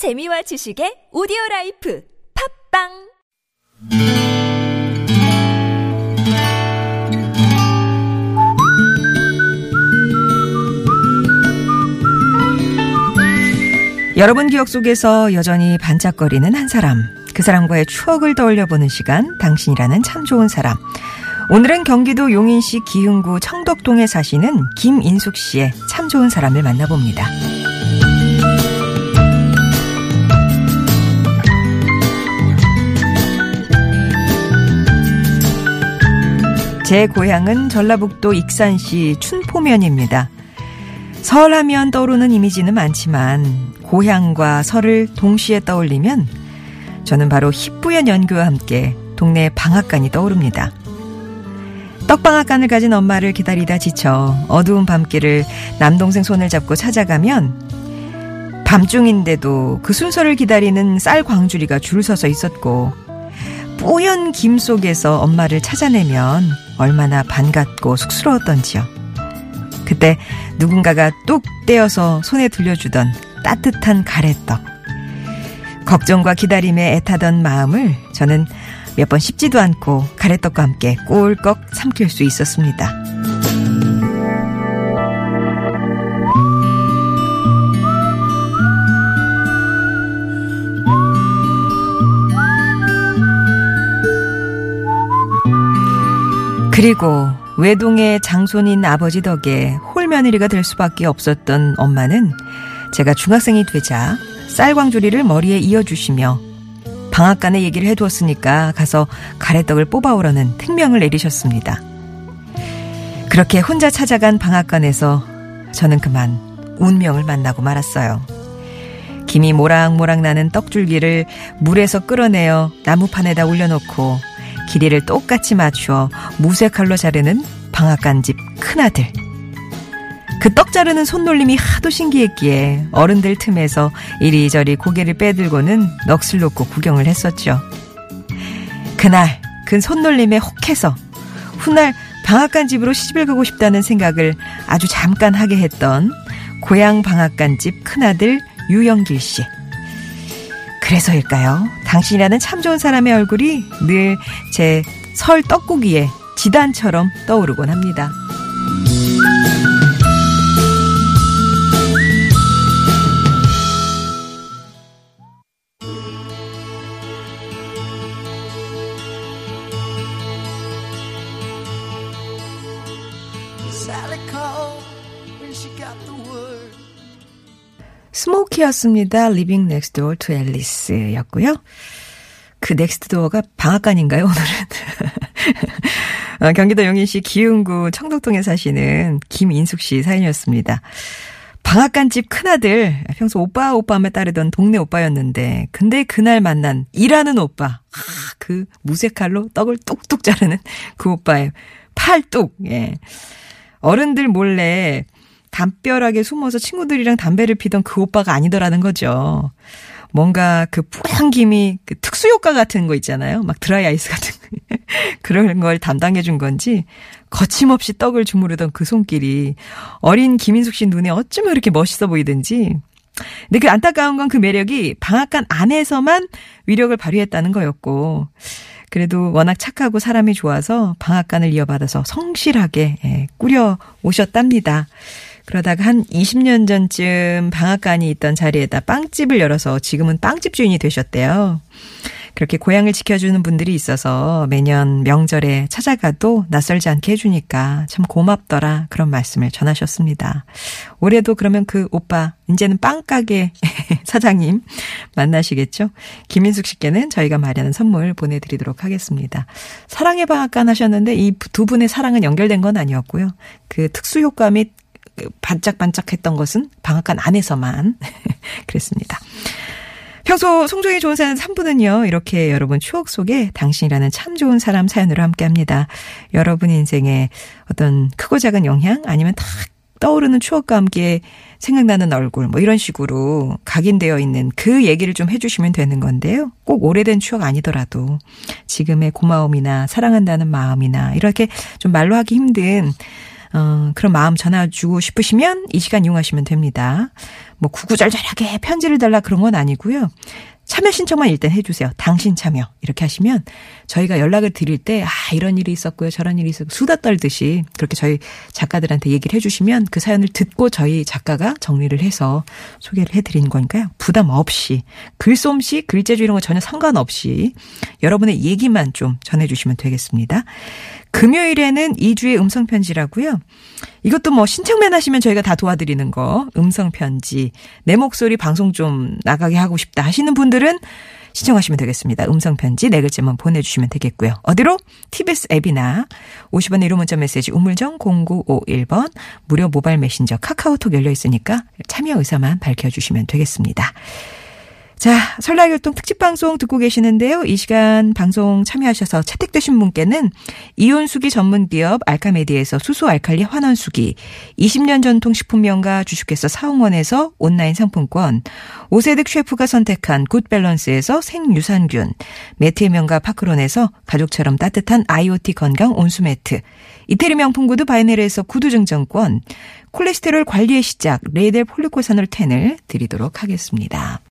재미와 지식의 오디오 라이프 팟빵 여러분 기억 속에서 여전히 반짝거리는 한 사람. 그 사람과의 추억을 떠올려보는 시간, 당신이라는 참 좋은 사람. 오늘은 경기도 용인시 기흥구 청덕동에 사시는 김인숙 씨의 참 좋은 사람을 만나봅니다. 제 고향은 전라북도 익산시 춘포면입니다. 설 하면 떠오르는 이미지는 많지만 고향과 설을 동시에 떠올리면 저는 바로 희뿌연 연교와 함께 동네 방앗간이 떠오릅니다. 떡방앗간을 가진 엄마를 기다리다 지쳐 어두운 밤길을 남동생 손을 잡고 찾아가면 밤중인데도 그 순서를 기다리는 쌀 광주리가 줄 서서 있었고 뿌연 김 속에서 엄마를 찾아내면 얼마나 반갑고 쑥스러웠던지요. 그때 누군가가 뚝 떼어서 손에 들려주던 따뜻한 가래떡. 걱정과 기다림에 애타던 마음을 저는 몇 번 씹지도 않고 가래떡과 함께 꿀꺽 삼킬 수 있었습니다. 그리고 외동의 장손인 아버지 덕에 홀며느리가 될 수밖에 없었던 엄마는 제가 중학생이 되자 쌀광조리를 머리에 이어주시며 방앗간에 얘기를 해두었으니까 가서 가래떡을 뽑아오라는 특명을 내리셨습니다. 그렇게 혼자 찾아간 방앗간에서 저는 그만 운명을 만나고 말았어요. 김이 모락모락 나는 떡줄기를 물에서 끌어내어 나무판에다 올려놓고 길이를 똑같이 맞추어 무쇠칼로 자르는 방앗간집 큰아들. 그 떡 자르는 손놀림이 하도 신기했기에 어른들 틈에서 이리저리 고개를 빼들고는 넋을 놓고 구경을 했었죠. 그날 그 손놀림에 혹해서 훗날 방앗간 집으로 시집을 가고 싶다는 생각을 아주 잠깐 하게 했던 고향 방앗간 집 큰아들 유영길 씨. 그래서일까요? 당신이라는 참 좋은 사람의 얼굴이 늘 제 설 떡고기에 지단처럼 떠오르곤 합니다. Sally when she got the word. 스모키였습니다. Living Next Door to Alice였고요. 그 Next Door가 방앗간인가요, 오늘은? 어, 경기도 용인시 기흥구 청덕동에 사시는 김인숙 씨 사연이었습니다. 방앗간집 큰아들, 평소 오빠 오빠 하며 따르던 동네 오빠였는데, 근데 그날 만난 일하는 오빠, 아, 그 무쇠칼로 떡을 뚝뚝 자르는 그 오빠의 팔뚝, 예. 어른들 몰래 담벼락에 숨어서 친구들이랑 담배를 피던 그 오빠가 아니더라는 거죠. 뭔가 그 뿌연 김이 그 특수 효과 같은 거 있잖아요. 막 드라이 아이스 같은 거. 그런 걸 담당해 준 건지 거침없이 떡을 주무르던 그 손길이 어린 김인숙 씨 눈에 어쩌면 그렇게 멋있어 보이든지. 근데 그 안타까운 건 그 매력이 방앗간 안에서만 위력을 발휘했다는 거였고 그래도 워낙 착하고 사람이 좋아서 방앗간을 이어받아서 성실하게 예, 꾸려 오셨답니다. 그러다가 한 20년 전쯤 방앗간이 있던 자리에다 빵집을 열어서 지금은 빵집 주인이 되셨대요. 그렇게 고향을 지켜주는 분들이 있어서 매년 명절에 찾아가도 낯설지 않게 해주니까 참 고맙더라 그런 말씀을 전하셨습니다. 올해도 그러면 그 오빠 이제는 빵가게 사장님 만나시겠죠? 김인숙 씨께는 저희가 마련한 선물 보내드리도록 하겠습니다. 사랑의 방앗간 하셨는데 이 두 분의 사랑은 연결된 건 아니었고요. 그 특수 효과 및 반짝반짝했던 것은 방앗간 안에서만 그랬습니다. 평소 송정이 좋은 사연 3부는요, 이렇게 여러분 추억 속에 당신이라는 참 좋은 사람 사연으로 함께 합니다. 여러분 인생에 어떤 크고 작은 영향 아니면 딱 떠오르는 추억과 함께 생각나는 얼굴 뭐 이런 식으로 각인되어 있는 그 얘기를 좀 해주시면 되는 건데요. 꼭 오래된 추억 아니더라도 지금의 고마움이나 사랑한다는 마음이나 이렇게 좀 말로 하기 힘든 어, 그런 마음 전해주고 싶으시면 이 시간 이용하시면 됩니다. 뭐 구구절절하게 편지를 달라 그런 건 아니고요. 참여 신청만 일단 해주세요. 당신 참여. 이렇게 하시면 저희가 연락을 드릴 때, 아, 이런 일이 있었고요. 저런 일이 있었고, 수다 떨듯이 그렇게 저희 작가들한테 얘기를 해주시면 그 사연을 듣고 저희 작가가 정리를 해서 소개를 해드리는 거니까요. 부담 없이, 글솜씨, 글재주 이런 거 전혀 상관없이 여러분의 얘기만 좀 전해주시면 되겠습니다. 금요일에는 2주의 음성편지라고요. 이것도 뭐 신청만 하시면 저희가 다 도와드리는 거. 음성편지. 내 목소리 방송 좀 나가게 하고 싶다 하시는 분들은 신청하시면 되겠습니다. 음성편지 네 글자만 보내주시면 되겠고요. 어디로? TBS 앱이나 50원의 1호 문자 메시지 우물정 0951번 무료 모바일 메신저 카카오톡 열려 있으니까 참여 의사만 밝혀주시면 되겠습니다. 자, 설날 활동 특집 방송 듣고 계시는데요. 이 시간 방송 참여하셔서 채택되신 분께는 이온수기 전문 기업 알카메디에서 수소 알칼리 환원수기, 20년 전통 식품 명가 주식회사 사홍원에서 온라인 상품권, 오세득 셰프가 선택한 굿밸런스에서 생유산균, 매트의 명가 파크론에서 가족처럼 따뜻한 IoT 건강 온수 매트, 이태리 명품 구두 바이넬에서 구두 증정권, 콜레스테롤 관리의 시작 레이델 폴리코사놀 10을 드리도록 하겠습니다.